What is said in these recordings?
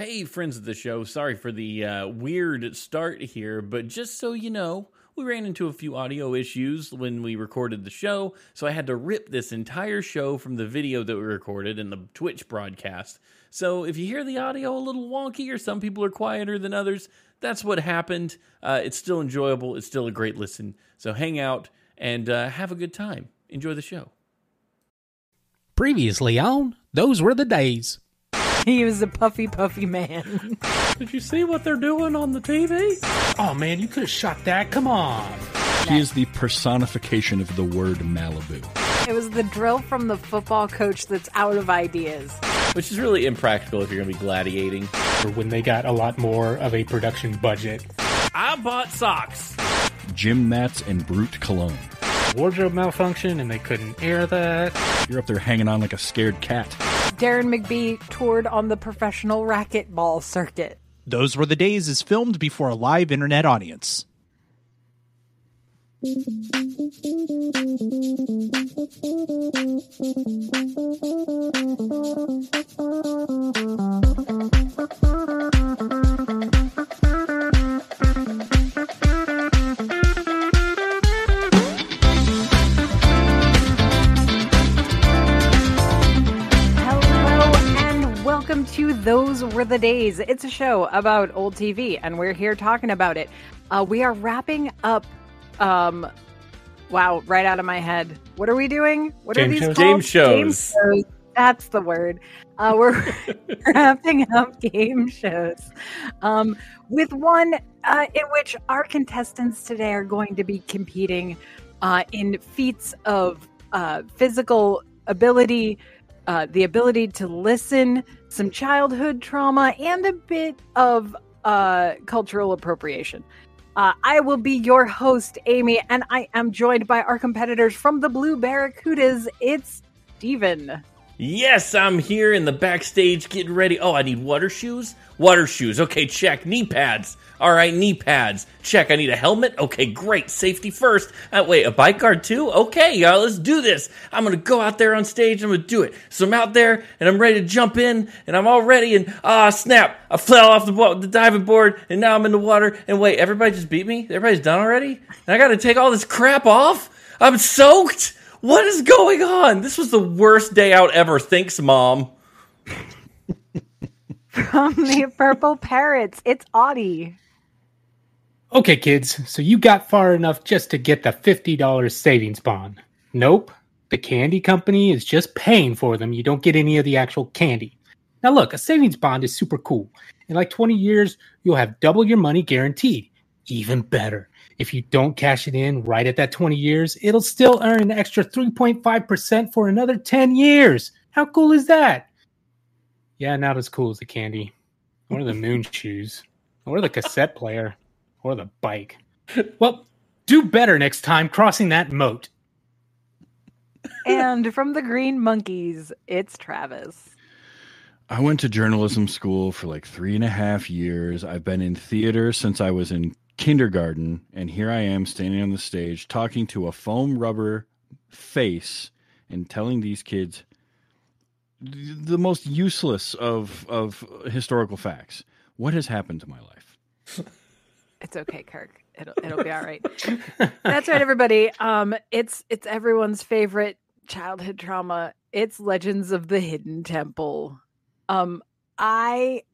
Hey, friends of the show, sorry for the uh, weird start here, but just so you know, we ran into a few audio issues when we recorded the show, so I had to rip this entire show from the video that we recorded in the Twitch broadcast. So if you hear the audio a little wonky or some people are quieter than others, that's what happened. Uh, it's still enjoyable, it's still a great listen. So hang out and uh, have a good time. Enjoy the show. Previously on, those were the days. He was a puffy, puffy man. Did you see what they're doing on the TV? Oh man, you could have shot that. Come on. He is the personification of the word Malibu. It was the drill from the football coach that's out of ideas. Which is really impractical if you're going to be gladiating. Or when they got a lot more of a production budget. I bought socks. Gym mats and Brut cologne. Wardrobe malfunction and they couldn't air that. You're up there hanging on like a scared cat. Darren McBee toured on the professional racquetball circuit. Those Were the Days is filmed before a live internet audience. welcome to Those Were the Days. It's a show about old TV, and we're here talking about it. Uh, we are wrapping up. Um, wow, right out of my head. What are we doing? What are these shows? called? Game shows. Game shows. That's the word. Uh, we're wrapping up game shows um, with one uh, in which our contestants today are going to be competing uh, in feats of uh, physical ability, uh, the ability to listen, some childhood trauma, and a bit of uh, cultural appropriation. Uh, I will be your host, Amy, and I am joined by our competitors from the Blue Barracudas. It's Steven. Yes, I'm here in the backstage getting ready. Oh, I need water shoes? Water shoes. Okay, check. Knee pads. All right, knee pads. Check. I need a helmet. Okay, great. Safety first. Uh, wait, a bike guard too? Okay, y'all, let's do this. I'm going to go out there on stage I'm going to do it. So I'm out there and I'm ready to jump in and I'm all ready and ah, snap. I fell off the, bo- the diving board and now I'm in the water. And wait, everybody just beat me? Everybody's done already? And I got to take all this crap off? I'm soaked? What is going on? This was the worst day out ever. Thanks, Mom. From the Purple Parrots, it's Audie. Okay, kids, so you got far enough just to get the $50 savings bond. Nope. The candy company is just paying for them. You don't get any of the actual candy. Now, look, a savings bond is super cool. In like 20 years, you'll have double your money guaranteed. Even better. If you don't cash it in right at that 20 years, it'll still earn an extra 3.5% for another 10 years. How cool is that? Yeah, not as cool as the candy, or the moon shoes, or the cassette player, or the bike. Well, do better next time crossing that moat. And from the Green Monkeys, it's Travis. I went to journalism school for like three and a half years. I've been in theater since I was in kindergarten, and here I am standing on the stage talking to a foam rubber face and telling these kids the most useless of of historical facts. What has happened to my life? It's okay, Kirk. It'll it'll be all right. That's right, everybody. Um, it's it's everyone's favorite childhood trauma. It's Legends of the Hidden Temple. Um, I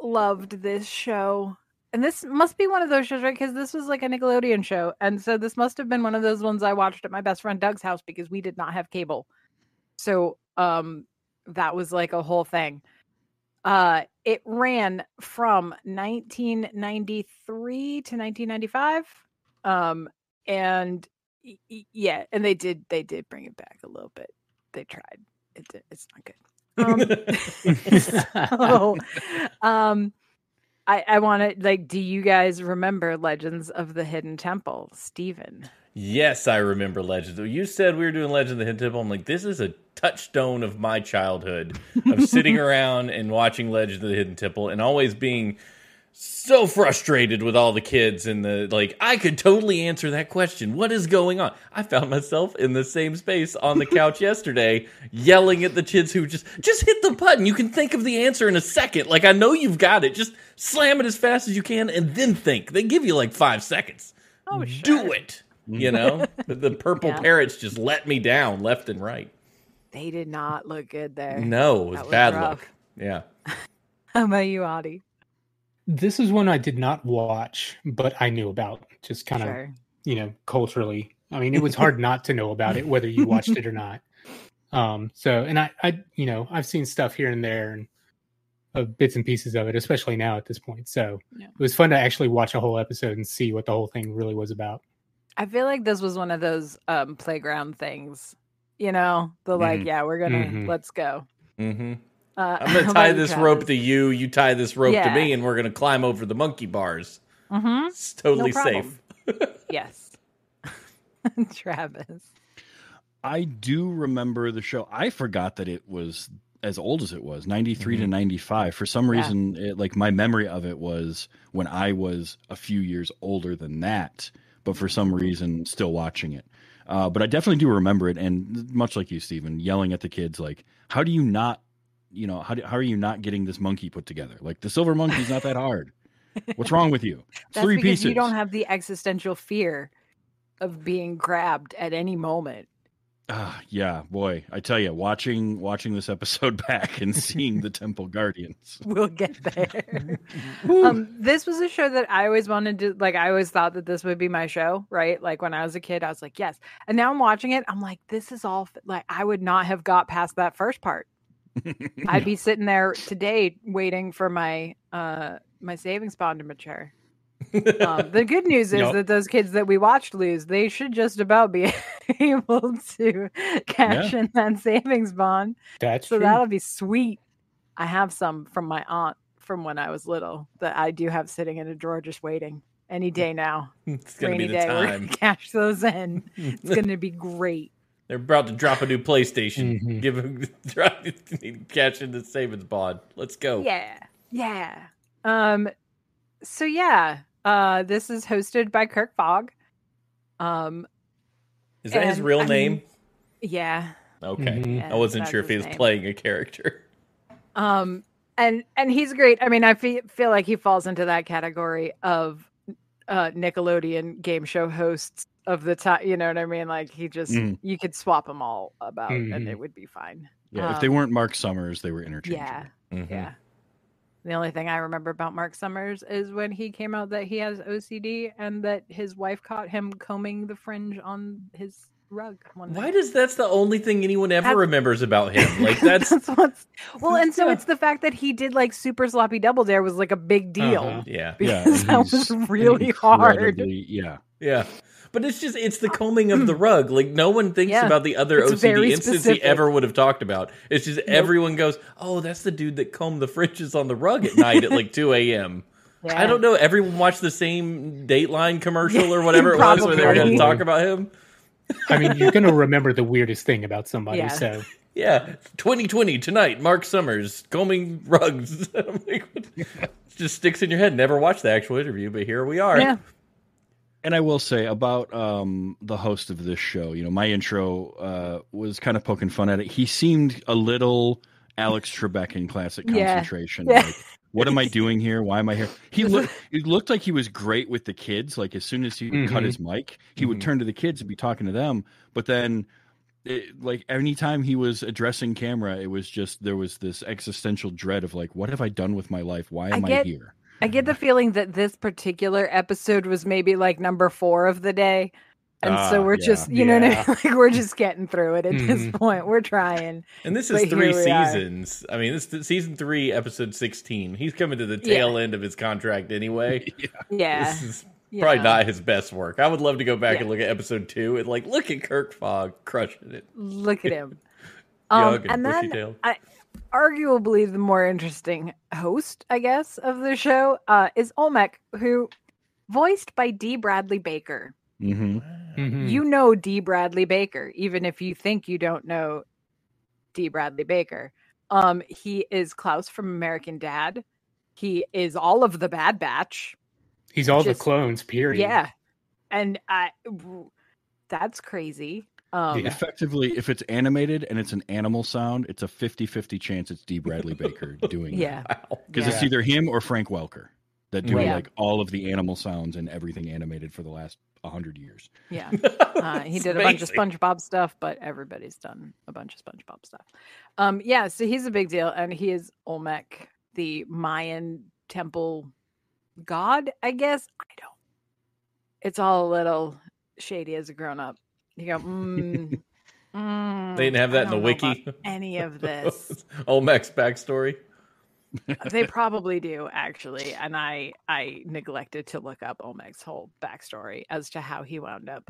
loved this show. And this must be one of those shows, right? Because this was like a Nickelodeon show. And so this must have been one of those ones I watched at my best friend Doug's house because we did not have cable. So um that was like a whole thing. Uh it ran from 1993 to 1995. Um and yeah, and they did they did bring it back a little bit. They tried. It did, it's not good. Um, so, um I, I want to like. Do you guys remember Legends of the Hidden Temple, Stephen? Yes, I remember Legends. You said we were doing Legends of the Hidden Temple. I'm like, this is a touchstone of my childhood of sitting around and watching Legends of the Hidden Temple and always being so frustrated with all the kids and the like i could totally answer that question. What is going on? I found myself in the same space on the couch yesterday yelling at the kids who just just hit the button. You can think of the answer in a second. Like i know you've got it. Just slam it as fast as you can and then think. They give you like five seconds. Oh, sure. do it you know? The, purple Yeah. parrots just let me down left and right. They did not look good there. no it was was bad rough. luck. Yeah. How about you, Audie? This is one I did not watch, but I knew about just kind of, Sure. you know, culturally. I mean, it was hard not to know about it, whether you watched it or not. Um, so, and I, I, you know, I've seen stuff here and there and uh, bits and pieces of it, especially now at this point. So Yeah. it was fun to actually watch a whole episode and see what the whole thing really was about. I feel like this was one of those um playground things. You know, the like, Mhm. yeah, we're gonna Mhm. let's go. mm-hmm. Uh, i'm gonna tie this rope to you you tie this rope to me and we're gonna climb over the monkey bars Mhm. it's totally No safe. Yes. Travis. I do remember the show. I forgot that it was as old as it was 93 to 95 for some Yeah. reason it, like my memory of it was when i was a few years older than that but for some reason still watching it uh, but i definitely do remember it and much like you Stephen, yelling at the kids like how do you not you know how, do, how are you not getting this monkey put together like the silver monkey's not that hard what's wrong with you That's three because pieces you don't have the existential fear of being grabbed at any moment. Ah, yeah, boy, I tell you, watching watching this episode back and seeing the Temple Guardians. We'll get there. um, this was a show that I always wanted to like. I always thought that this would be my show, right? Like when I was a kid, I was like, yes. And now I'm watching it. I'm like, this is all like I would not have got past that first part. I'd be sitting there today waiting for my uh my savings bond to mature. Um, the good news is Yup. that those kids that we watched lose, they should just about be able to cash in that savings bond. That's So true. that'll be sweet. I have some from my aunt from when I was little that I do have sitting in a drawer just waiting any day now. It's gonna Rainy be the day, we're time. cash those in. It's gonna be great. They're about to drop a new PlayStation. Mhm. Give them drop, catch in the savings bond. Let's go. Yeah. Yeah. Um so yeah, uh this is hosted by Kirk Fogg. Um Is that his real I mean, name? yeah. okay. Mhm. yeah, I wasn't sure if he was name. playing a character. Um and and he's great. I mean, I feel feel like he falls into that category of uh Nickelodeon game show hosts of the time, you know what I mean? Like he just Mhm. you could swap them all about and Mhm. it would be fine. Yeah, if they Um, weren't Mark Summers, they were interchangeable. Yeah. Mhm. Yeah. The only thing I remember about Mark Summers is when he came out that he has OCD and that his wife caught him combing the fringe on his rug one Why does that's the only thing anyone ever That's- remembers about him? Like that's what's well, and so Yeah. it's the fact that he did like super sloppy double dare was like a big deal Uh-huh. yeah. Yeah, because and that was really hard. Yeah, Yeah. But it's just it's the uh, combing of the rug. Like no one thinks Yeah. about the other It's OCD very instance specific. he ever would have talked about. It's just everyone goes, Oh, that's the dude that combed the fringes on the rug at night at like two AM. I don't know. Everyone watched the same Dateline commercial or whatever it was where they were going to talk about him. I mean, you're going to remember the weirdest thing about somebody. Yeah. So Yeah, 2020 tonight. Mark Summers combing rugs. I'm like. It just sticks in your head. Never watched the actual interview, but here we are. Yeah. And I will say about um, the host of this show. You know, my intro uh, was kind of poking fun at it. He seemed a little Alex Trebek in classic Yeah. concentration. Yeah. Like, what am I doing here? Why am I here? He looked. It looked like he was great with the kids. Like as soon as he cut Mhm. his mic, he would Mhm. turn to the kids and be talking to them. But then, it, like anytime he was addressing camera, it was just there was this existential dread of like, what have I done with my life? Why am I, get- here? I get the feeling that this particular episode was maybe like number four of the day. And so Ah, we're yeah. just, you know, what I mean? like we're just getting through it at this Mhm. point. We're trying. And this is three we are. seasons. I mean, this is season three, episode 16. He's coming to the tail end of his contract anyway. Yeah. This is probably yeah. not his best work. I would love to go back Yeah. and look at episode two and like look at Kirk Fogg crushing it. Look at him. Um, and, then bushy-tailed. Arguably the more interesting host, I guess, of the show uh, is Olmec, who voiced by D. Bradley Baker. hmm mhm. You know D. Bradley Baker, even if you think you don't know D. Bradley Baker. Um, he is Klaus from American Dad. He is all of the Bad Batch. He's all Just- the clones, period. Yeah. And I that's crazy. Um Yeah. Effectively, if it's animated and it's an animal sound, it's a 50 50 chance it's D. Bradley Baker doing yeah. Because Yeah. it's either him or Frank Welker that do Right. like all of the animal sounds and everything animated for the last 100 years. Yeah. Uh, he did a bunch of SpongeBob stuff, but everybody's done a bunch of SpongeBob stuff. Um, yeah, so he's a big deal, and he is Olmec, the Mayan temple god. I guess I don't. It's all a little shady as a grown up. You go, mm, mm, They didn't have I that in the don't know about wiki. Any of this? Olmec's backstory. they probably do actually, and I I neglected to look up Olmec's whole backstory as to how he wound up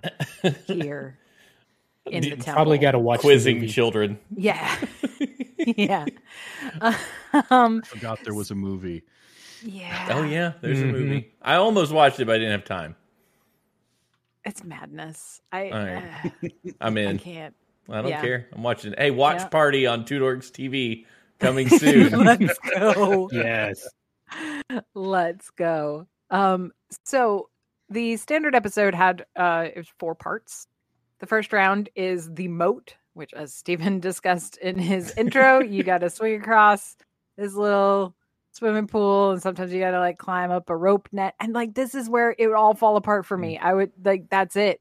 here in the Did- temple. Probably got to watch Quizzing children. Yeah. yeah. um, Forgot there was a movie. yeah. Oh yeah, there's Mhm. a movie. I almost watched it, but I didn't have time. It's madness. I, All right. uh, I'm in. I in. can't. I don't Yeah. care. I'm watching. Hey, watch Yeah. party on Two Dorks TV coming soon. Let's go. Yes. Let's go. Um, so the standard episode had uh it was four parts. The first round is the moat, which as Stephen discussed in his intro, you gotta swing across this little swimming pool and sometimes you gotta like climb up a rope net. And like this is where it would all fall apart for me. I would like that's it.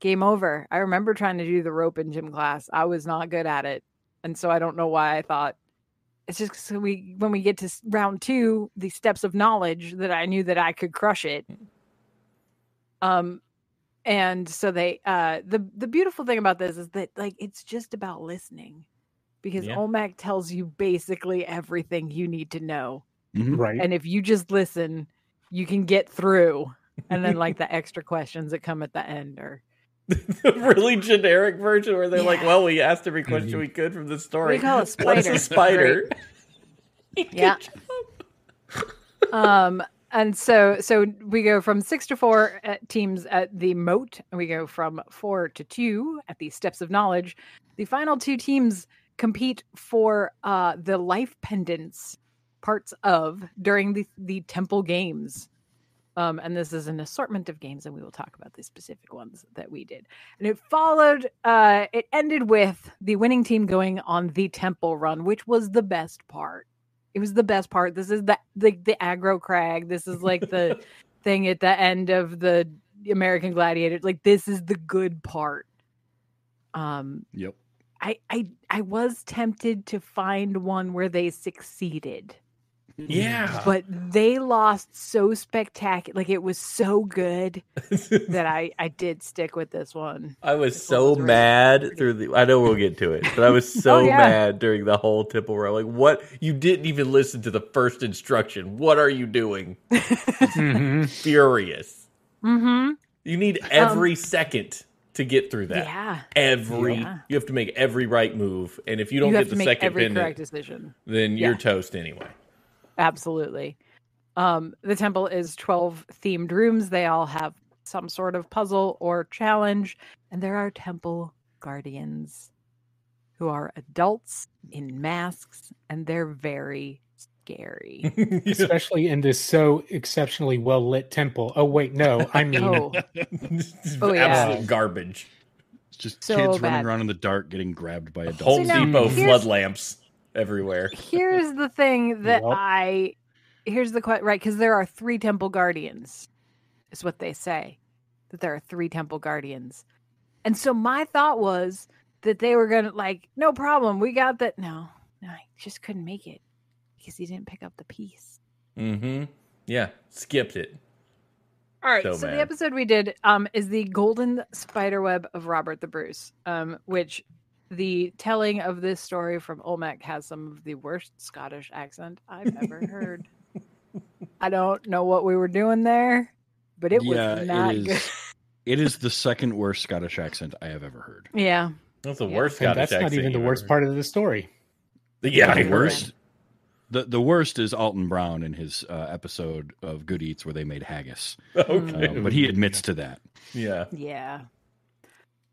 Game over. I remember trying to do the rope in gym class. I was not good at it. And so I don't know why I thought it's just so we when we get to round two the steps of knowledge that i knew that i could crush it um and so they uh the the beautiful thing about this is that like it's just about listening because Yeah. olmec tells you basically everything you need to know Mhm. Right. and if you just listen you can get through and then like the extra questions that come at the end are the really generic version where they're like, "Well, we asked every question Mhm. we could from the story." you call a spider What's a spider? Yeah. um and so so we go from six to four at teams at the moat and we go from four to two at the steps of knowledge the final two teams compete for uh the life pendants parts of during the the temple games um and this is an assortment of games and we will talk about the specific ones that we did and it followed uh it ended with the winning team going on the temple run which was the best part it was the best part. This is the the, the aggro crag. This is like the thing at the end of the American Gladiator. Like this is the good part. Um, Yep. I I I was tempted to find one where they succeeded, Yeah. but they lost so spectacular. Like it was so good that I I did stick with this one. I was This so was mad pretty. through the. I know we'll get to it, but I was so Oh, yeah. mad during the whole Temple Run. Like, what? You didn't even listen to the first instruction. What are you doing? Mhm. Furious. Mm-hmm. You need every second to get through that. Yeah, Every Yeah. you have to make every right move, and if you don't you have get to the make second every pendant, correct decision. then Yeah. you're toast anyway. Absolutely. Um, the temple is 12 themed rooms. They all have some sort of puzzle or challenge. And there are temple guardians who are adults in masks, and they're very scary. Especially in this so exceptionally well lit temple. Oh wait, no, I mean oh, Oh, yeah. Absolute garbage. It's just So kids bad. running around in the dark getting grabbed by adults. Home now, Depot here's- flood lamps everywhere. here's the thing that Yup. I here's the question, right? Because there are three temple guardians, is what they say. That there are three temple guardians. And so my thought was that they were gonna like, no problem, we got that. No, no, I just couldn't make it because he didn't pick up the piece. Mm-hmm. Yeah, skipped it. All right, So so, the episode we did um is the Golden Spiderweb of Robert the Bruce, um, which the telling of this story from Olmec has some of the worst Scottish accent I've ever heard. I don't know what we were doing there, but it was not it good. It is the second worst Scottish accent I have ever heard. Yeah, That's the Yeah. worst and Scottish that's not even the worst ever part of the story. heard. Yeah, the worst. right. The the worst is Alton Brown in his uh, episode of Good Eats where they made haggis, Okay. Um, but he admits to that. yeah. yeah.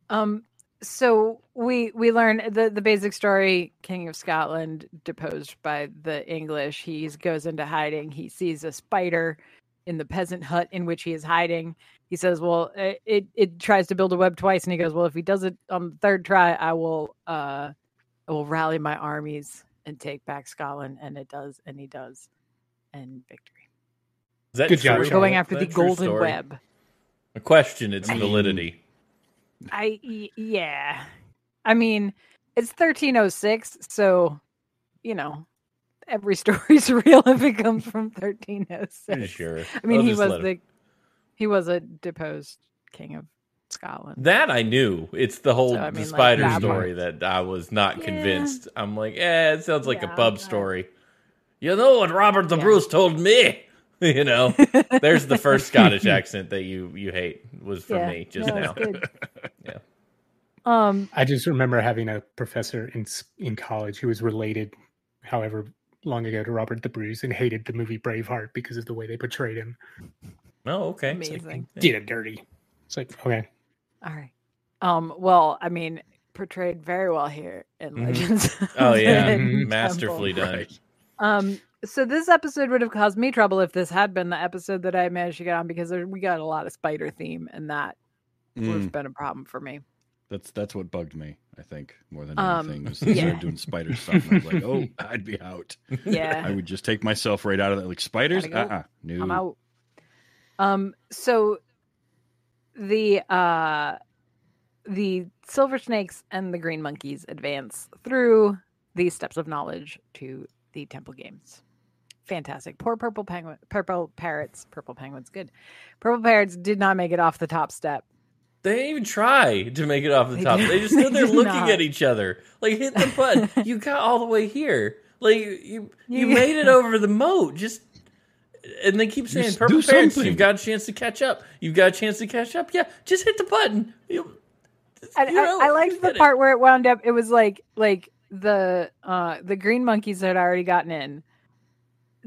Um. So we we learn the the basic story king of scotland deposed by the english. He goes into hiding. He sees a spider in the peasant hut in which he is hiding. He says well it it, it tries to build a web twice. And he goes well if he does it on the third try i will uh i will rally my armies and take back scotland. And it does and he does. And victory. Is that Good job, true? we're going after the that a golden story? web. A question its I mean- validity. I y- yeah. I mean, it's 1306, so you know, every story's real if it comes from 1306. Sure. I mean, I'll he was the it- he was a deposed king of Scotland. That I knew. It's the whole So, I the like, spider that story that I was not Yeah. convinced. I'm like, eh, it sounds like Yeah, a pub story. You know what Robert the Yeah. Bruce told me? you know, there's the first Scottish accent that you you hate was from Yeah, me just no, now. Yeah. Um, I just remember having a professor in in college who was related, however long ago, to Robert the Bruce and hated the movie Braveheart because of the way they portrayed him. Oh, okay. amazing. Did it dirty. It's like okay, All right. Um, well, I mean, portrayed very well here in Mhm. Legends. of Oh yeah, masterfully done. Right. Um, so this episode would have caused me trouble if this had been the episode that I managed to get on because there, we got a lot of spider theme, and that would Mm, have been a problem for me. that's that's what bugged me. I think more than Um, anything was they yeah. started doing spider stuff. And I was like, oh, I'd be out. Yeah, I would just take myself right out of that. Like spiders, go. uh no. I'm out. Um, so the uh the silver snakes and the green monkeys advance through these steps of knowledge to the temple games. Fantastic. Poor purple penguin, purple parrots, purple penguins. Good. Purple parrots did not make it off the top step. They didn't even try to make it off the They top. did- They just stood there looking not. at each other. Like hit the button. you got all the way here. Like you you, You- made it over the moat. Just and they keep saying Just purple do parents, something." you've got a chance to catch up. You've got a chance to catch up. Yeah, just hit the button. You, And you know, I, I liked the did it. part where it wound up. It was like like the uh the green monkeys had already gotten in.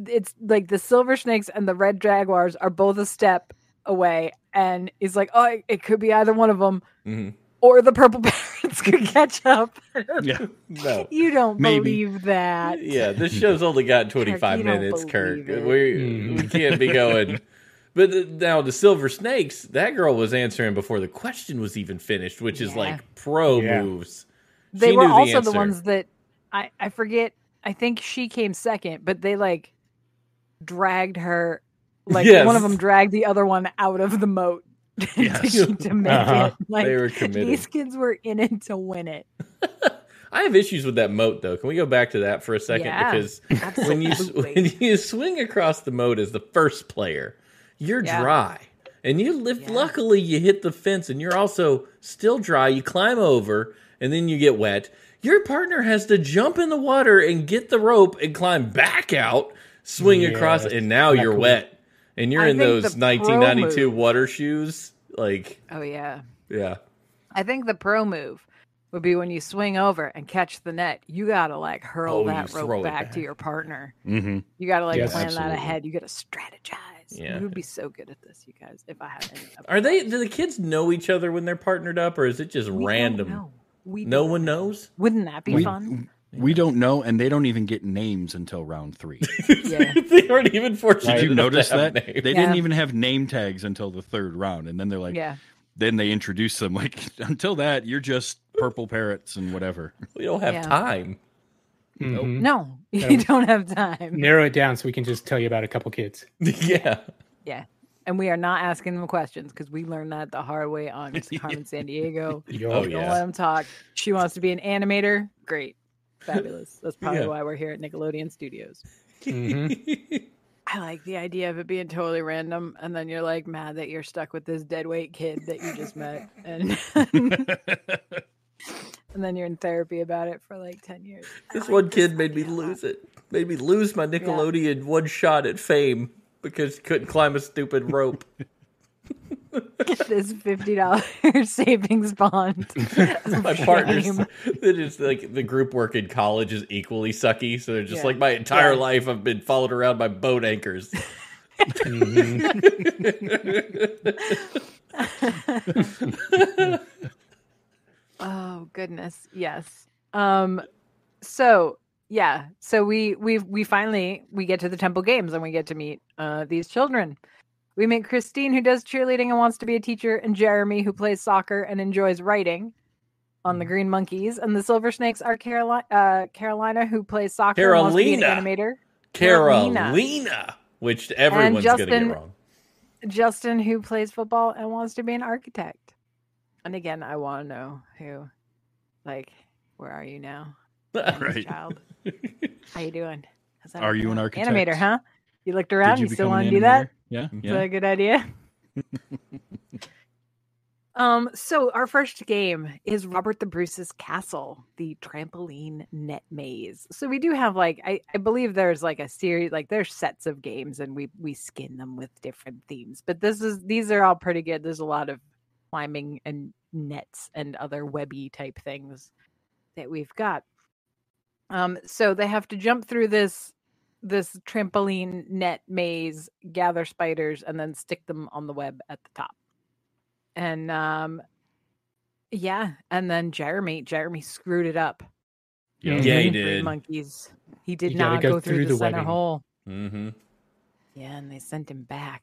It's like the silver snakes and the red jaguars are both a step away, and it's like, oh, it, it could be either one of them, Mhm. or the purple parrots could catch up. Yeah. No. you don't Maybe. believe that. Yeah, this show's only got 25 you don't minutes, Kirk. it. We Mm. we can't be going. But the, now the silver snakes, that girl was answering before the question was even finished, which is like pro Yeah. moves. They She were knew the also the ones that I I forget. I think she came second, but they like dragged her. Like Yes. one of them dragged the other one out of the moat Yes. to, to make Uh-huh. it. Like they were committed. these kids were in it to win it. I have issues with that moat though. Can we go back to that for a second? Yeah, because when you when you swing across the moat as the first player, you're Yeah. dry. And you lift Yeah. luckily you hit the fence and you're also still dry. You climb over and then you get wet. Your partner has to jump in the water and get the rope and climb back out, swing across, and now Not you're cool. wet. And you're I in those 1992 move- water shoes. Like, oh yeah, yeah. I think the pro move would be when you swing over and catch the net. You gotta like hurl Oh, that rope it back, to your partner. hmm You gotta like Yes. plan Absolutely. that ahead. You gotta strategize. Yeah. You would be so good at this, you guys. If I had any. Are they? Do the kids know each other when they're partnered up, or is it just We don't random? know. We No don't one know. knows. Wouldn't that be We, fun? We don't know, and they don't even get names until round three. Yeah. they aren't even fortunate. Did you notice that? names. They Yeah. didn't even have name tags until the third round, and then they're like, yeah. then they introduce them like, until that, you're just purple parrots and whatever. We don't have Yeah. time. Mhm. No, you don't have time. narrow it down so we can just tell you about a couple kids. yeah. Yeah. And we are not asking them questions because we learned that the hard way on Carmen Sandiego. Yo, Oh, Don't let them talk. She wants to be an animator. Great. Fabulous. That's probably Yeah. why we're here at Nickelodeon Studios. Mhm. I like the idea of it being totally random, and then you're like mad that you're stuck with this dead weight kid that you just met, and and then you're in therapy about it for like ten years. This like one kid made me lose it. Made me lose my Nickelodeon one shot at fame because he couldn't climb a stupid rope. this fifty dollars savings bond. my partners that is like the group work in college is equally sucky. So they're just Yeah. like my entire Yeah. life I've been followed around by boat anchors. Oh goodness, yes. Um, so yeah, so we we we finally we get to the temple games and we get to meet uh these children. We meet Christine who does cheerleading and wants to be a teacher, and Jeremy who plays soccer and enjoys writing on the Mm-hmm. Green Monkeys, and the Silver Snakes are Carolina uh, Carolina who plays soccer and wants to be an Carolina. animator. Carolina, Carolina. which everyone's going to get wrong. Justin who plays football and wants to be an architect. And again, I want to know who, like, where are you now? Right. child. How you doing? How's that Are you an architect? Animator, huh? You looked around. Did You, still want to do that? animator? Yeah. Is that a good idea? um. So our first game is Robert the Bruce's Castle, the trampoline net maze. So we do have like I, I believe there's like a series like there's sets of games and we we skin them with different themes. But this is these are all pretty good. There's a lot of climbing and nets and other webby type things that we've got. Um. So they have to jump through this this trampoline net maze, gather spiders, and then stick them on the web at the top. And um yeah, and then Jeremy, Jeremy screwed it up. Yeah. Yeah, he did. Monkeys. He did You not go go, through, through the, the center webbing. hole. hmm Yeah, and they sent him back.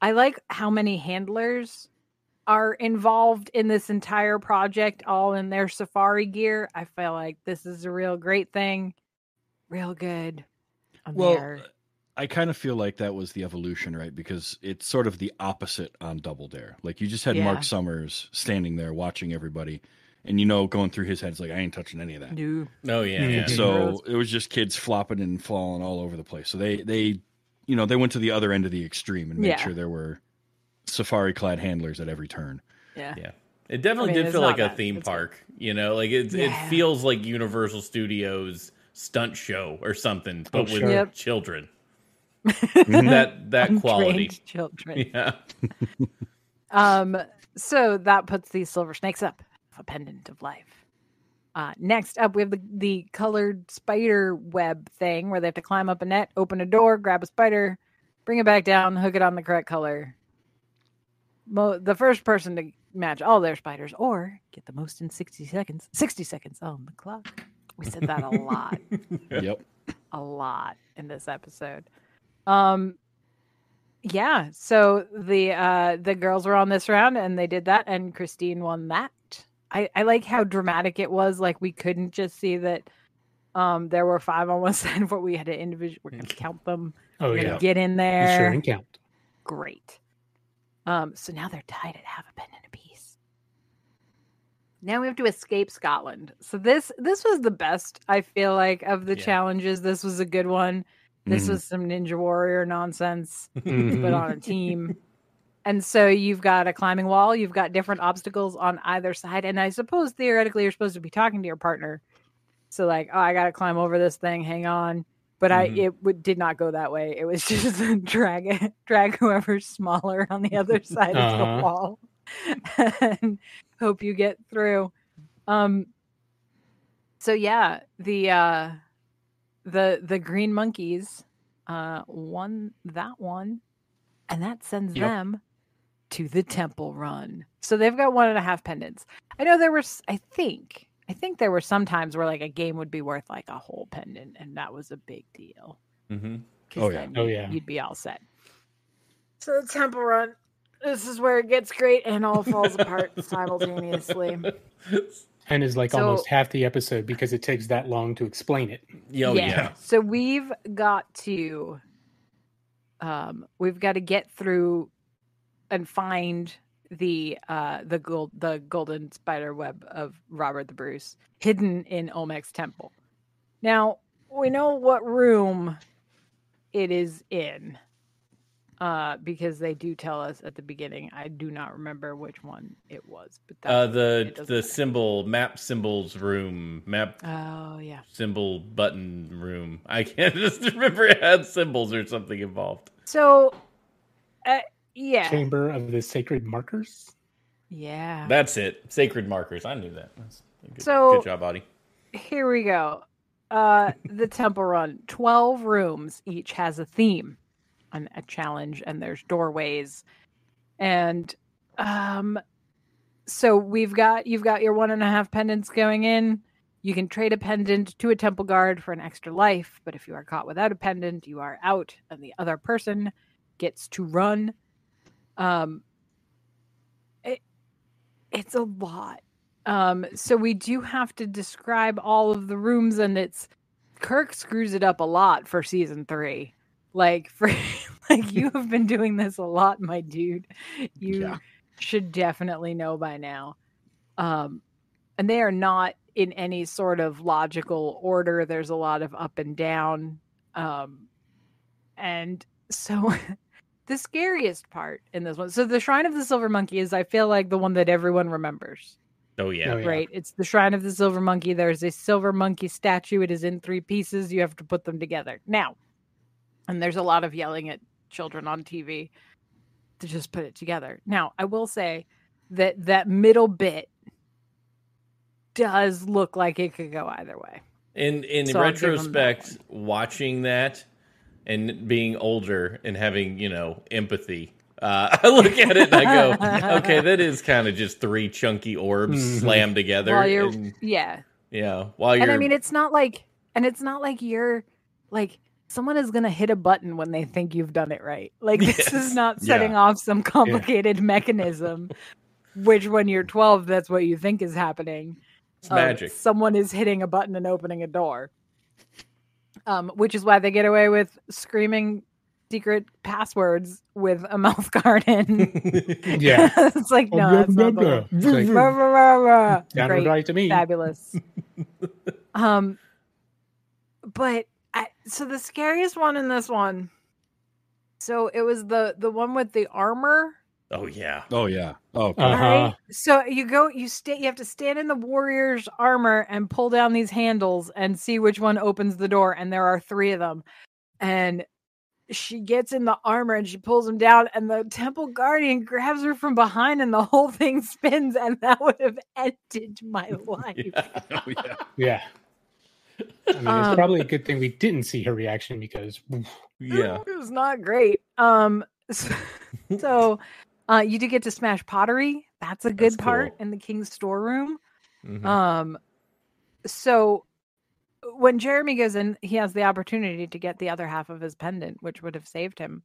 I like how many handlers are involved in this entire project, all in their safari gear. I feel like this is a real great thing. Real good. On Well, their- I kind of feel like that was the evolution, right? Because it's sort of the opposite on Double Dare. Like you just had Yeah. Mark Summers standing there watching everybody, and you know, going through his head, it's like I ain't touching any of that. No. Oh yeah, yeah. So it was just kids flopping and falling all over the place. So they they, you know, they went to the other end of the extreme and made Yeah. sure there were safari clad handlers at every turn. Yeah. Yeah. It definitely I mean, did feel like a bad. theme It's good. park. You know, like it it feels like Universal Studios stunt show or something, but with sure. Yep. children. That that quality. Children. Yeah. Um, so that puts these silver snakes up, a pendant of life. Uh, next up, we have the, the colored spider web thing where they have to climb up a net, open a door, grab a spider, bring it back down, hook it on the correct color. Mo- the first person to match all their spiders or get the most in 60 seconds, 60 seconds on the clock. We said that a lot yep. a lot in this episode. Um yeah, so the uh the girls were on this round and they did that and Christine won that. I I like how dramatic it was like we couldn't just see that um there were five on one side but we had to individual we're going to count them. Oh we're going yeah, to get in You there. sure and count. Great. Um, so now they're tied at half a pen and a piece. Now we have to escape Scotland. So this this was the best I feel like of the Yeah. challenges. This was a good one. This Mhm. was some Ninja Warrior nonsense, but on a team. And so you've got a climbing wall, you've got different obstacles on either side, and I suppose theoretically you're supposed to be talking to your partner. So like, oh, I got to climb over this thing. Hang on. But I Mhm. it w- did not go that way. It was just drag it, drag whoever's smaller on the other side of Uh-huh. the wall, and hope you get through. Um. So yeah, the uh, the the green monkeys uh won that one, and that sends Yep. them to the temple run. So they've got one and a half pendants. I know there was, I think, I think there were some times where like a game would be worth like a whole pendant, and that was a big deal. hmm 'cause Oh, yeah. Oh, yeah. you'd be all set. So the temple run, this is where it gets great and all falls apart simultaneously. And is like So- almost half the episode because it takes that long to explain it. Oh yeah. So we've got to um we've got to get through and find the uh the gold the golden spider web of Robert the Bruce hidden in Olmec's temple. Now, we know what room it is in. Uh because they do tell us at the beginning. I do not remember which one it was, but Uh, the the matter. symbol map symbols room map Oh yeah. symbol button room. I can't just remember it had symbols or something involved. So uh, yeah. Chamber of the Sacred Markers. Yeah. That's it. Sacred markers. I knew that. That's good, So- good job, Audie. Here we go. Uh the temple run. 12 rooms each has a theme a challenge and there's doorways. And um so we've got you've got your one and a half pendants going in. You can trade a pendant to a temple guard for an extra life, but if you are caught without a pendant, you are out, and the other person gets to run. Um, it, it's a lot. Um, so we do have to describe all of the rooms, and it's Kirk screws it up a lot for season three. Like for like you have been doing this a lot, my dude. You Yeah. should definitely know by now. Um, and they are not in any sort of logical order. There's a lot of up and down. Um, and so the scariest part in this one. So the Shrine of the Silver Monkey is, I feel like, the one that everyone remembers. Oh yeah. Oh, yeah. Right. It's the Shrine of the Silver Monkey. There's a silver monkey statue. It is in three pieces. You have to put them together. Now, and there's a lot of yelling at children on TV to just put it together. Now, I will say that that middle bit does look like it could go either way. In in So I'll give 'em that retrospect, watching that and being older and having you know empathy, uh, I look at it and I go, okay, that is kind of just three chunky orbs Mhm. slammed together. While you're, and, yeah, yeah, while you're and I mean, it's not like, and it's not like you're like someone is gonna hit a button when they think you've done it right. Like this Yes. is not Yeah. setting off some complicated mechanism, which when you're 12, that's what you think is happening. it's of magic. Someone is hitting a button and opening a door. Um, which is why they get away with screaming secret passwords with a mouth guard in. Yeah. it's like no, that's not Great right to me. fabulous. um, but I, so the scariest one in this one. So it was the the one with the armor, oh yeah, Oh yeah. Oh, Uh-huh. right? So you go, you stay, you have to stand in the warrior's armor and pull down these handles and see which one opens the door. And there are three of them, and she gets in the armor and she pulls him down, and the temple guardian grabs her from behind, and the whole thing spins, and that would have ended my life. oh yeah. Yeah. I mean, Um, it's probably a good thing we didn't see her reaction because yeah. it was not great. Um, so, so, uh, you do get to smash pottery. That's a good That's part cool. in the king's storeroom. Mhm. Um, so when Jeremy goes in, he has the opportunity to get the other half of his pendant, which would have saved him,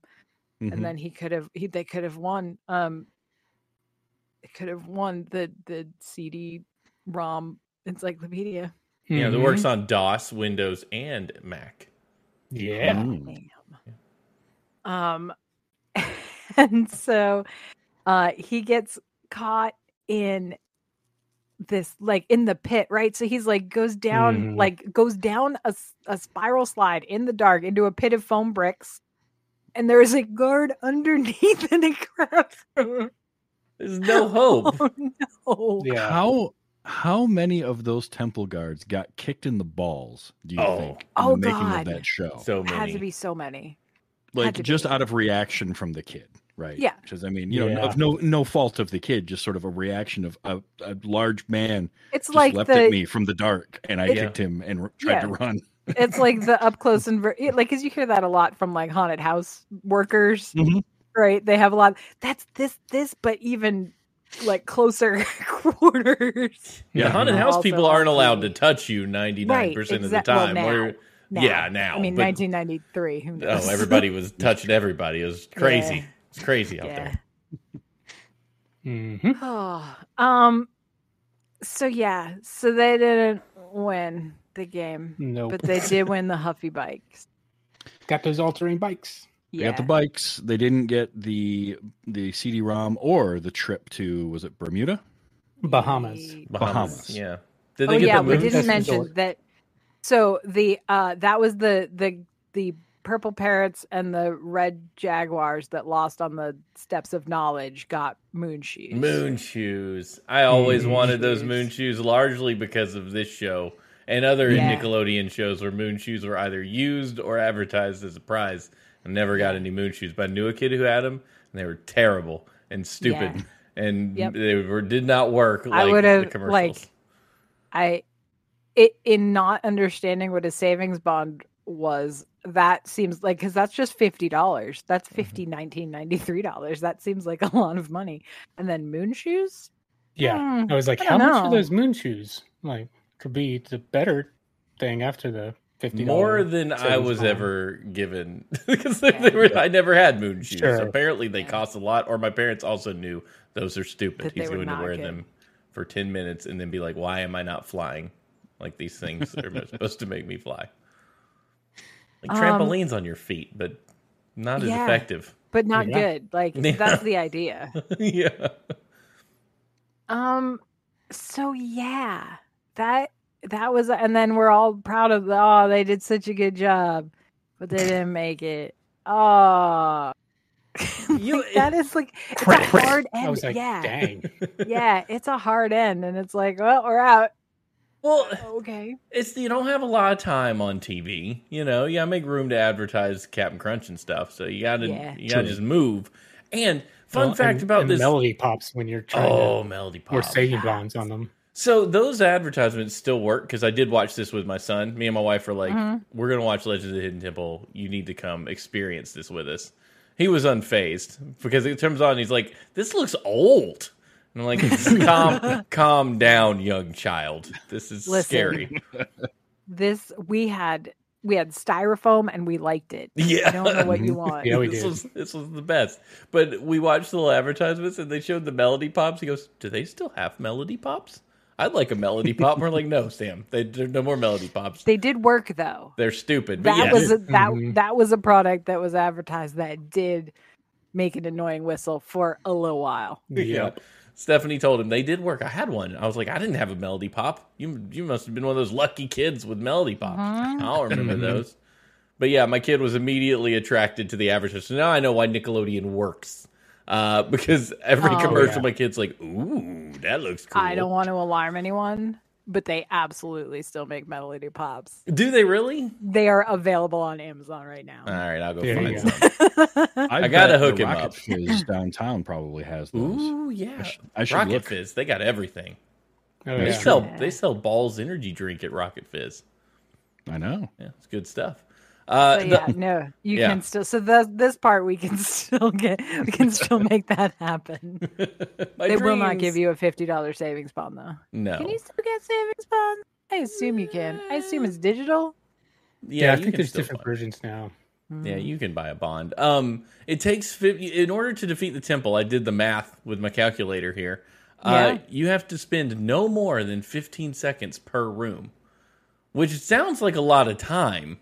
Mhm. and then he could have he they could have won. Um, could have won the the CD ROM encyclopedia. Yeah, that works on DOS, Windows, and Mac. Yeah. Mm. Um, and so uh, he gets caught in this like in the pit, right? So he's like goes down, Mhm. like goes down a, a spiral slide in the dark into a pit of foam bricks, and there is a guard underneath, and it grabs him. There's no hope. Oh no! Yeah. How how many of those temple guards got kicked in the balls? Do you Oh. think in Oh, the making God. of that show? So many. Had many. to be so many. like just be. out of reaction from the kid, right? Yeah. Because I mean, you know, Yeah. of no no fault of the kid, just sort of a reaction of a, a large man It's just like leapt the at me from the dark, and I Yeah. kicked him and r- tried to run. it's like the up close and ver- like because you hear that a lot from like haunted house workers Mhm. right they have a lot that's this this but even like closer quarters Yeah, Yeah. haunted house Also people aren't allowed to touch you 99% of the exact- well, time. now. Where- now. Yeah, now. i mean but- 1993 who knows Oh, everybody was touching everybody. It was crazy. Yeah. It's crazy out yeah there. Mhm. oh, um so yeah so they didn't win the game Nope. but they did win the huffy bikes Got those altering bikes. They yeah got the bikes. They didn't get the the CD-ROM or the trip to was it Bermuda? Bahamas. Bahamas. Bahamas. Yeah. Did oh get yeah, the we didn't mention resort. that. So the uh that was the the the purple parrots and the red jaguars that lost on the steps of knowledge got moon shoes. Moon shoes. I always Moon wanted those moon shoes largely because of this show and other Yeah. Nickelodeon shows where moon shoes were either used or advertised as a prize. I never got any moon shoes, but I knew a kid who had them and they were terrible and stupid. Yeah. and Yep. they were did not work like I would have like I it in not understanding what a savings bond was that seems like because that's just fifty dollars. That's Mm-hmm. fifty nineteen ninety three dollars. That seems like a lot of money. And then moon shoes? Yeah, Hmm, I was like, I how don't much are those moon shoes? Like could be the better thing after the fifty More than I was bond. ever given because they, they were, I never had moon shoes. Sure. Apparently, they Yeah. cost a lot, or my parents also knew those are stupid. That He's going to wear good. them for ten minutes and then be like, "Why am I not flying? Like these things are supposed to make me fly." Like Um, trampolines on your feet, but not as effective. but not Yeah. good. Like Yeah. that's the idea. yeah. Um. So yeah, that that was, and then we're all proud of the. Oh, they did such a good job, but they didn't make it. Oh, You- that is like it's a Prick, prick. hard end. I was like, yeah, dang. yeah, it's a hard end, and it's like, well, we're out. Well, Okay. it's you don't have a lot of time on TV. You know, you gotta make room to advertise Captain Crunch and stuff. So you gotta Yeah. you gotta True. just move. And fun Well, fact and- about and this. melody pops when you're trying oh, to Melody Pop. more saving bonds on them. So those advertisements still work because I did watch this with my son. Me and my wife were like, Mhm. "We're gonna watch Legends of the Hidden Temple. You need to come experience this with us." He was unfazed because it turns on. He's like, "This looks old." And I'm like, "Calm, calm down, young child. This is Listen. scary." This we had we had styrofoam, and we liked it. Yeah, I don't know what you want. Yeah, we this did. was this was the best. But we watched the little advertisements and they showed the melody pops. He goes, "Do they still have melody pops? I'd like a melody pop." We're like, "No, Sam. They, there's no more melody pops. They did work though. They're stupid." But that yes. was a, that Mhm. that was a product that was advertised that did make an annoying whistle for a little while. yeah. Stephanie told him they did work. I had one. I was like, I didn't have a melody pop. You you must have been one of those lucky kids with melody pops. Mhm. I don't remember Mhm. those. But yeah, my kid was immediately attracted to the advertisement. So now I know why Nickelodeon works. Uh, because every Oh, commercial, yeah. my kid's like, "Ooh, that looks cool." I don't want to alarm anyone, but they absolutely still make Melody Pops. Do they really? They are available on Amazon right now. All right, I'll go There find you some. go. I gotta bet the hook him Rocket up. Fizz downtown probably has those. Ooh, yeah. I should, I should Rocket look. Fizz, they got everything. Oh, They yeah. sell Yeah. they sell balls energy drink at Rocket Fizz. I know. Yeah, it's good stuff. Uh, So the- yeah, no, you Yeah. can still. So the, this part we can still get. We can still make that happen. my They will not give you a fifty dollars savings bond though. no. Can you still get savings bond? I assume you can. I assume it's digital. Yeah, I think there's different buy- versions now. Yeah, you can buy a bond. Um, it takes 50, in order to defeat the temple. I did the math with my calculator here. Uh, Yeah. you have to spend no more than 15 seconds per room, which sounds like a lot of time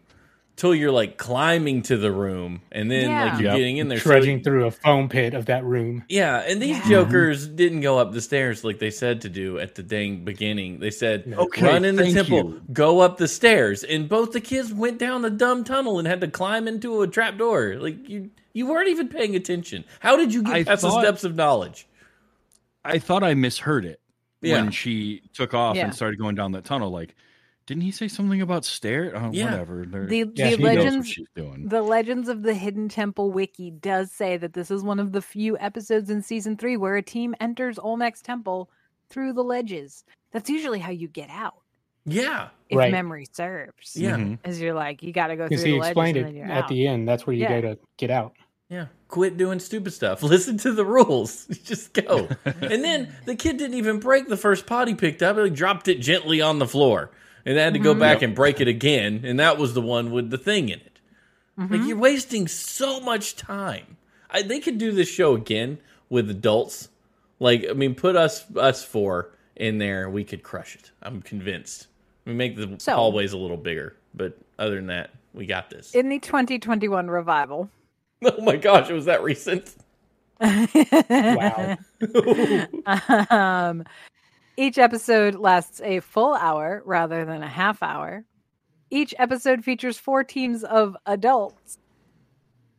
till you're like climbing to the room and then Yeah. like you're Yep. getting in there. So- Trudging through a foam pit of that room. yeah, and these Yeah. jokers didn't go up the stairs like they said to do at the dang beginning. They said, Okay, run in the temple, you. go up the stairs. And both the kids went down the dumb tunnel and had to climb into a trap door. Like you you weren't even paying attention. How did you get I past thought- the steps of knowledge? I thought I misheard it Yeah. when she took off Yeah. and started going down that tunnel. Like, didn't he say something about stair? Oh, Yeah. Whatever. They're- The Yeah, the she knows knows what legends she's doing. the Legends of the Hidden Temple wiki does say that this is one of the few episodes in season three where a team enters Olmec's temple through the ledges. That's usually how you get out, Yeah. if Right. memory serves. Yeah. Mhm. As you're like, you got to go through Because the he ledges explained and it then you're at out. the end. That's where you Yeah. gotta get out. Yeah. Quit doing stupid stuff. Listen to the rules. Just go. and then the kid didn't even break the first pot he picked up. He dropped it gently on the floor. And had to go Mhm. back and break it again. And that was the one with the thing in it. Like Mhm. you're wasting so much time. I, they could do this show again with adults. Like I mean, put us us four in there, we could crush it. I'm convinced. We make the So- hallways a little bigger, but other than that, we got this. In the 2021 revival. oh my gosh, it was that recent. Wow. um, each episode lasts a full hour rather than a half hour. Each episode features four teams of adults.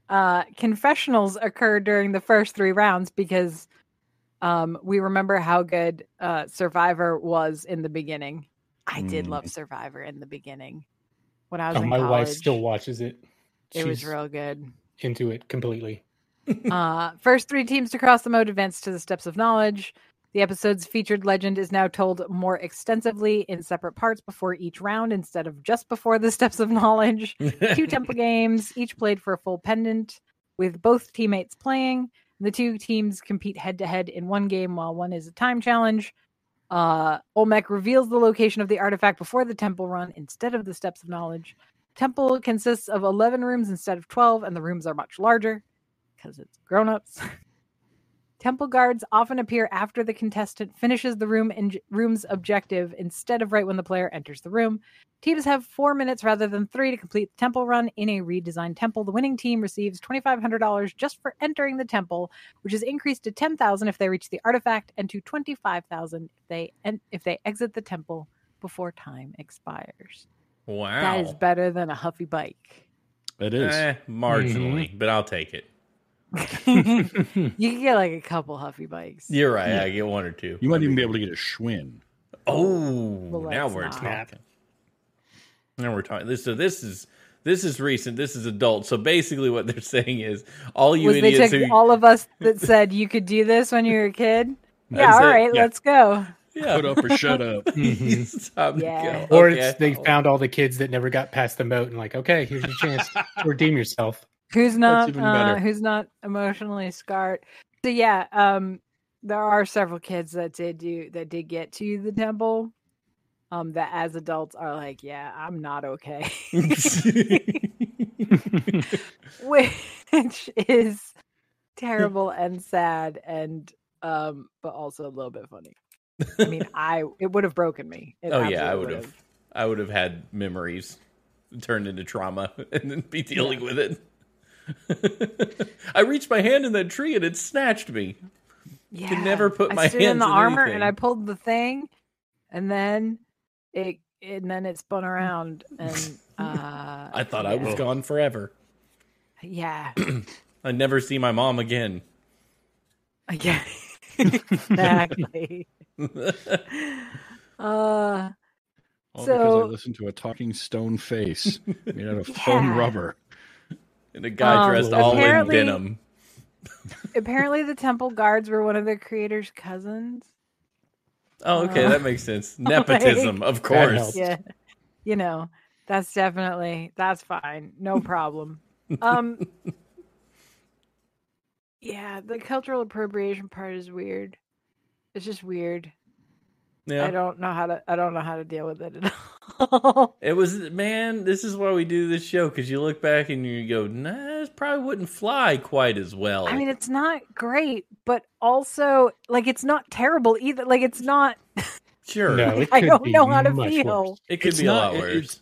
Uh, confessionals occur during the first three rounds because um, we remember how good uh, Survivor was in the beginning. I did Mm. love Survivor in the beginning when I was Oh, my college. wife still watches it. it was real good. into it completely. uh, first three teams to cross the mode advance to the Steps of Knowledge. The episode's featured legend is now told more extensively in separate parts before each round instead of just before the Steps of Knowledge. Two temple games, each played for a full pendant, with both teammates playing. The two teams compete head to head in one game, while one is a time challenge. Uh, Olmec reveals the location of the artifact before the temple run instead of the steps of knowledge. Temple consists of 11 rooms instead of 12, and the rooms are much larger because it's grown ups. Temple guards often appear after the contestant finishes the room in room's objective instead of right when the player enters the room. Teams have four minutes rather than three to complete the temple run in a redesigned temple. The winning team receives twenty five hundred dollars just for entering the temple, which is increased to ten thousand if they reach the artifact, and to twenty five thousand if they en- if they exit the temple before time expires. Wow. That is better than a huffy bike. It is. Eh, marginally, but I'll take it. you can get like a couple huffy bikes. You're right. Yeah. I get one or two. You might even be able to get a Schwinn. Oh, Well, now we're not. talking. Now we're talking. This so this is this is recent. This is adult. So basically, what they're saying is all you was they idiots took who all of us that said you could do this when you were a kid? Yeah, That's all it. right, Yeah. let's go. yeah. Put up or shut up. Mhm. Yeah. Go. Or Okay. it's they found all the kids that never got past the moat and like, okay, here's your chance to redeem yourself. Who's not uh, who's not emotionally scarred? So yeah, um there are several kids that did do that did get to the temple. Um that as adults are like, yeah, I'm not okay. Which is terrible and sad and um but also a little bit funny. I mean, I it would have broken me. It oh yeah, I would have. I would have had memories turned into trauma and then be dealing with it. I reached my hand in that tree and it snatched me. Yeah. could never put I my stood in the in armor anything. and I pulled the thing, and then it and then it spun around and uh I thought I was gone forever. Yeah. I'd never see my mom again. Yeah. exactly. uh All because I listened to a talking stone face made out of Yeah. foam rubber. And a guy Um, dressed all in denim. apparently the temple guards were one of the creator's cousins. Oh, okay, Uh, that makes sense. Nepotism, of course. Yeah. You know, that's definitely that's fine. No problem. Um Yeah, the cultural appropriation part is weird. It's just weird. Yeah. I don't know how to I don't know how to deal with it at all. It was man, this is why we do this show because you look back and you go, nah, this probably wouldn't fly quite as well. I mean, it's not great, but also like it's not terrible either. Like it's not sure, No, it I could don't be know how to feel. worse. it could It's be a lot worse. it's-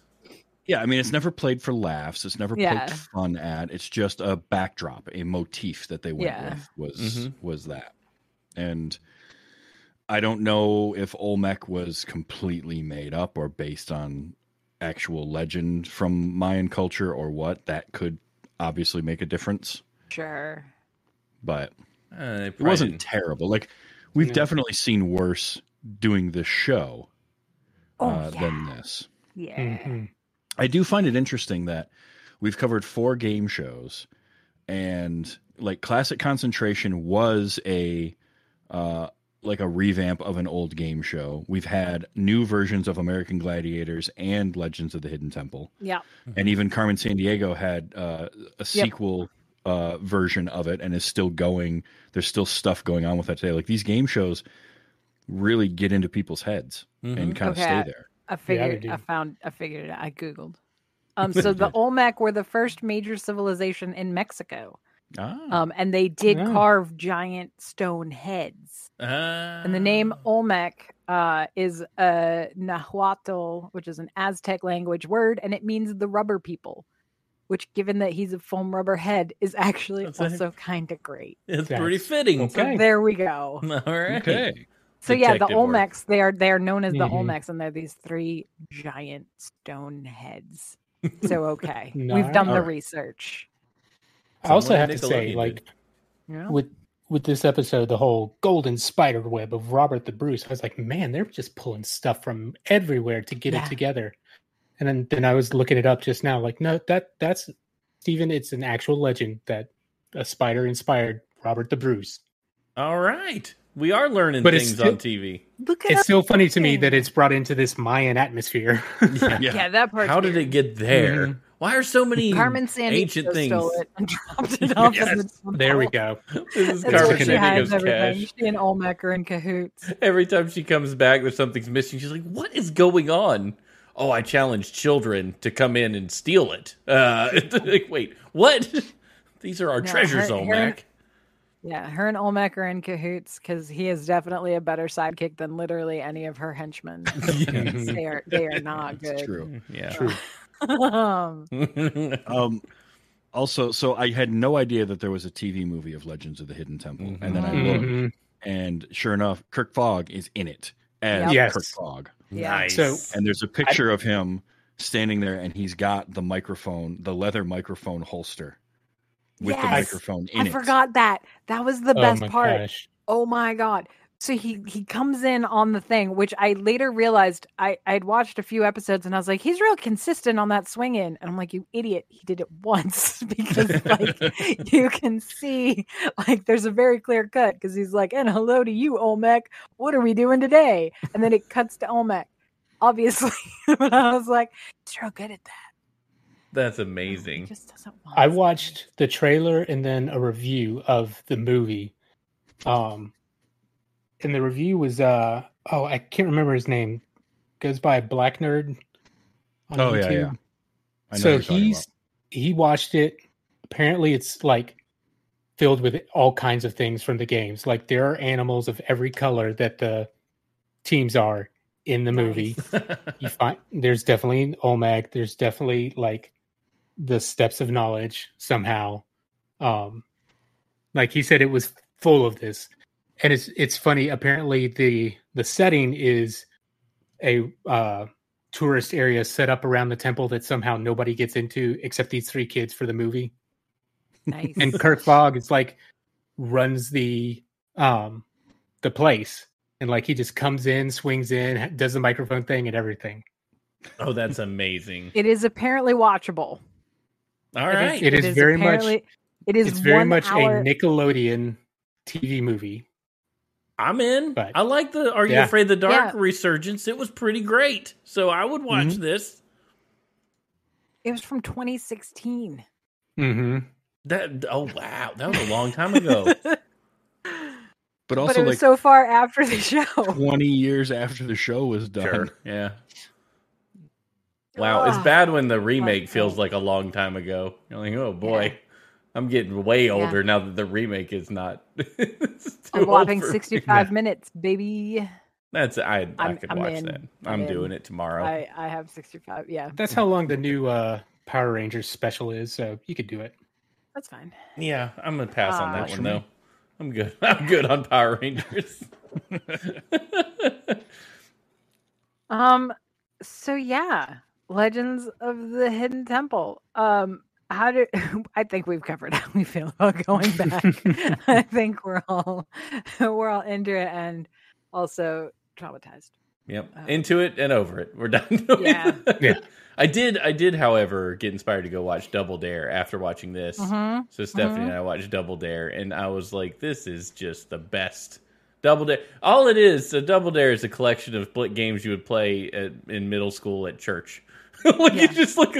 Yeah, I mean, it's never played for laughs. It's never Yeah. poked fun at. It's just a backdrop, a motif that they went Yeah. with was Mhm. was that. And I don't know if Olmec was completely made up or based on actual legend from Mayan culture or what. That could obviously make a difference, Sure. but Uh, it wasn't didn't- terrible. Like we've No. definitely seen worse doing this show Oh uh, yeah. than this. yeah. Mhm. I do find it interesting that we've covered four game shows, and like Classic Concentration was a uh, like a revamp of an old game show. We've had new versions of American Gladiators and Legends of the Hidden Temple, Yeah. and even Carmen Sandiego had uh, a sequel uh, version of it and is still going. There's still stuff going on with that today. Like these game shows really get into people's heads Mhm. and kind of Okay. stay there. I figured do. I found I figured it out. I googled. Um so the Olmec were the first major civilization in Mexico. Ah, Um and they did Oh. carve giant stone heads. And the name Ah. Olmec uh, is a Nahuatl, which is an Aztec language word, and it means the rubber people. Which, given that he's a foam rubber head, is actually That's a- also kind of great. it's That's pretty fitting. So Okay. there we go. All right. okay. So yeah, the Detective work. Olmecs, they are they are known as the Mhm. Olmecs, and they're these three giant stone heads. So okay, we've done the Alright. research. I also have to say, like. Yeah. with with this episode, the whole golden spider web of Robert the Bruce, I was like, man, they're just pulling stuff from everywhere to get Yeah. it together. And then then I was looking it up just now, like, no, that that's Stephen, it's an actual legend that a spider inspired Robert the Bruce. All right. We are learning But it's things still- on TV. Look It's us. still funny to me that it's brought into this Mayan atmosphere. Yeah. Yeah, that part. How did it get there? Why Why are so many Carmen Sandiego ancient things? stole it and dropped it off. in Yes. the. There we go. This is Carmen she hides Sandiego's everything. cash. She and Olmec are in cahoots. Every time she comes back, there's something's missing. She's like, "What is going on?" Oh, I challenge children to come in and steal it. Uh, like, wait, what? These are our No, treasures, her- her- Olmec. Yeah, her and Olmec are in cahoots because he is definitely a better sidekick than literally any of her henchmen. They are they are not It's good. true. Yeah. True. Um, Um, also, so I had no idea that there was a TV movie of Legends of the Hidden Temple, and then I Mhm. looked, Mhm. and sure enough, Kirk Fogg is in it as Yep. Kirk Fogg, Yeah. Nice. So- and there's a picture of him standing there, and he's got the microphone, the leather microphone holster with the microphone in I it. I forgot that. That was the Oh best part. gosh. Oh my god. So he he comes in on the thing, which I later realized I I'd watched a few episodes and I was like, he's real consistent on that swing in, and I'm like, you idiot, he did it once because like you can see like there's a very clear cut because he's like, and hello to you, Olmec. What are we doing today? And then it cuts to Olmec, obviously. but I was like, he's real good at that. That's He amazing. just doesn't want I watched the trailer and then a review of the movie. Um, and the review was uh oh I can't remember his name. Goes by Black Nerd. On Oh, yeah, YouTube. yeah. I know So he's he watched it. Apparently, it's like filled with all kinds of things from the games. Like there are animals of every color that the teams are in the movie. You find there's definitely Olmec. There's definitely like the steps of knowledge somehow. Um, like he said, it was full of this, and it's it's funny. Apparently, the the setting is a uh, tourist area set up around the temple that somehow nobody gets into except these three kids for the movie. nice. And Kirk Fogg is like runs the um the place, and like he just comes in, swings in, does the microphone thing, and everything. oh, that's amazing. it is apparently watchable. All It is- right. It is very much- It is it's very much hour- a Nickelodeon TV movie. I'm in. But- I like the Are You Yeah. Afraid of the Dark Yeah. resurgence. It was pretty great. So I would watch Mhm. this. It was from 2016. Mm-hmm. That oh wow, that was a long time ago. but but also it was like so far after the show. 20 years after the show was done. sure. Yeah. Wow, it's bad when the remake feels oh. like a long time ago. You're like, oh boy, Yeah. I'm getting way Yeah. older now that the remake is not. it's too A old whopping me. 65 minutes, baby. That's I. I I'm- could I'm watch in. that. I'm I'm, doing it tomorrow. I, I have 65. Yeah, That's how long the new uh, Power Rangers special is, so you could do it. that's fine. yeah, I'm gonna pass on Ah. that one for me. though. I'm good. I'm good on Power Rangers. Um, so yeah, Legends of the Hidden Temple. Um, how do I think we've covered how we feel about going back? I think we're all we're all into it and also traumatized. Yep. Uh, Into it and over it. We're done. Yeah. Yeah. I did I did, however, get inspired to go watch Double Dare after watching this. Mhm. So Stephanie Mhm. and I watched Double Dare and I was like, this is just the best. Double Dare. All it is, a Double Dare is a collection of split games you would play at, in middle school at church. like Yeah. you just look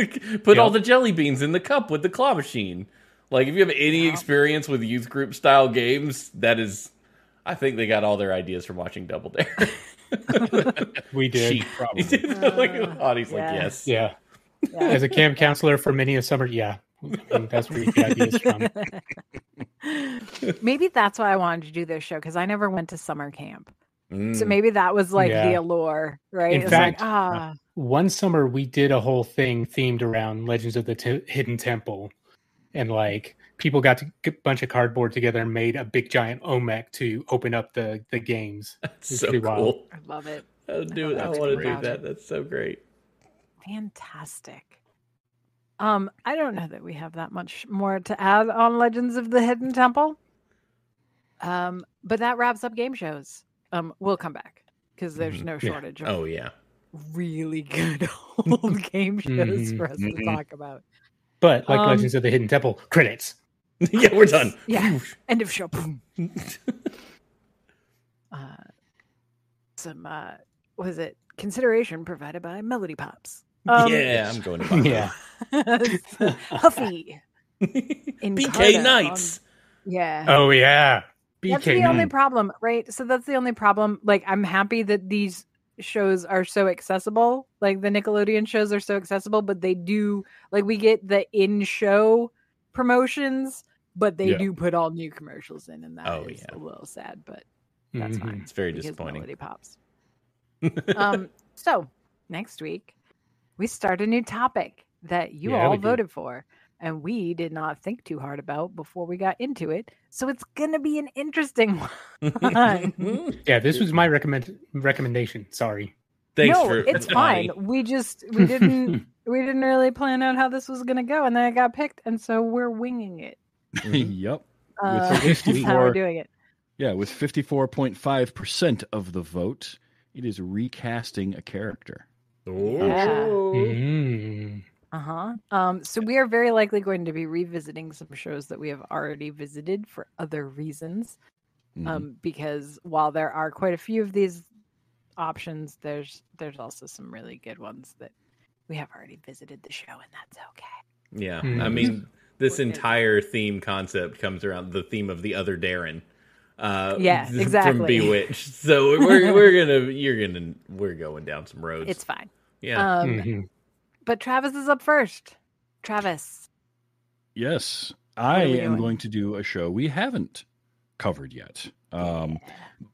put all the jelly beans in the cup with the claw machine. Like if you have any Yeah. experience with youth group style games, that is I think they got all their ideas from watching Double Dare. We did. Cheap, probably. like, Uh, Audie's like, yes. Yeah. Yeah. As a camp counselor for many a summer, yeah. I mean, that's where you get ideas from. maybe that's why I wanted to do this show because I never went to summer camp. So Mm. maybe that was like the allure, right? In It's fact, like, ah, One summer, we did a whole thing themed around Legends of the T- Hidden Temple. And like people got to get a bunch of cardboard together and made a big giant Olmec to open up the, the games. That's so pretty wild. cool. I love it. I'll do it. I That's want to do that. That's so great. Fantastic. Um, I don't know that we have that much more to add on Legends of the Hidden Temple. Um, but that wraps up game shows. Um, we'll come back because there's Mhm. no Yeah. shortage of Oh yeah. Really good old game shows Mhm. for us to Mhm. talk about. But like Um, Legends of the Hidden Temple, credits. yeah, we're done. Yeah. End of show. Boom. uh, some uh, was it consideration provided by Melody Pops. Um, yeah, I'm going to Baco. Yeah. Huffy. In BK Carta Knights. Yeah. Oh yeah. That's BK the only problem, right? So that's the only problem. Like, I'm happy that these shows are so accessible. Like, the Nickelodeon shows are so accessible, but they do, like, we get the in show promotions, but they Yeah. do put all new commercials in, and that is Oh, yeah. a little sad, but that's Mhm. fine. It's very disappointing. Melody pops. um, so next week we start a new topic that you Yeah, all we do. voted for, and we did not think too hard about before we got into it. So it's gonna be an interesting one. Yeah, this was my recommend recommendation. Sorry. Thanks no, for it's fine. We just we didn't we didn't really plan out how this was gonna go, and then it got picked, and so we're winging it. yep. Uh, With that's how we're 54 doing it. Yeah, with 54.5% of the vote, it is recasting a character. Oh. Mm. Uh huh. Um, so we are very likely going to be revisiting some shows that we have already visited for other reasons. Mhm. Um, because while there are quite a few of these options, there's there's also some really good ones that we have already visited the show, and that's okay. Yeah, I Mhm. mean, this entire theme concept comes around the theme of the other Darrin. Uh, Yeah, from exactly. Bewitched. So we're we're gonna you're gonna we're going down some roads. It's fine. yeah. Um, Mhm. But Travis is up first. Travis, Yes, I am doing? going to do a show we haven't covered yet. Um,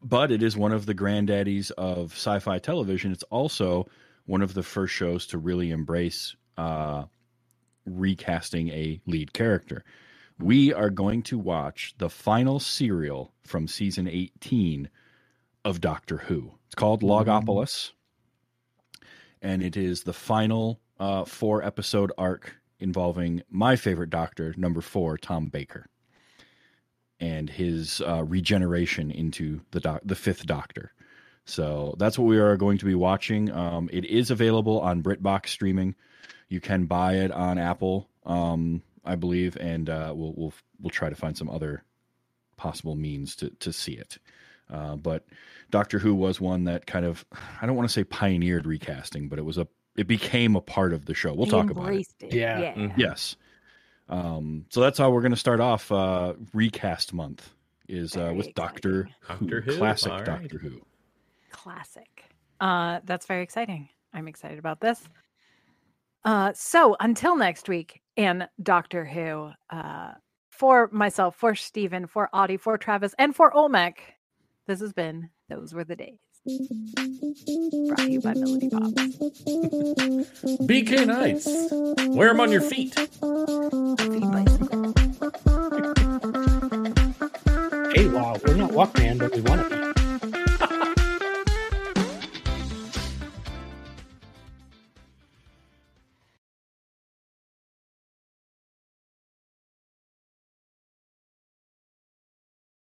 but it is one of the granddaddies of sci-fi television. It's also one of the first shows to really embrace uh, recasting a lead character. We are going to watch the final serial from season 18 of Doctor Who. It's called Logopolis, and it is the final uh, four episode arc involving my favorite Doctor, number four, Tom Baker and his uh, regeneration into the doc- the fifth Doctor. So that's what we are going to be watching. Um, it is available on BritBox streaming. You can buy it on Apple, um, I believe, and uh, we'll we'll we'll try to find some other possible means to to see it. Uh, but Doctor Who was one that kind of I don't want to say pioneered recasting, but it was a it became a part of the show. We'll He talk about it. it. Yeah. yeah. Mhm. Yes. Um, so that's how we're going to start off uh, recast month is uh, with Doctor exciting. Doctor Who, classic all right. Doctor Who. Classic. Uh, that's very exciting. I'm excited about this. Uh, so until next week and Doctor Who, uh, for myself, for Stephen, for Audie, for Travis, and for Olmec, this has been Those Were the Days. Brought to you by Melody. BK Knights. Wear them on your feet. Hey, wow, we're not Walkman, but we want to be.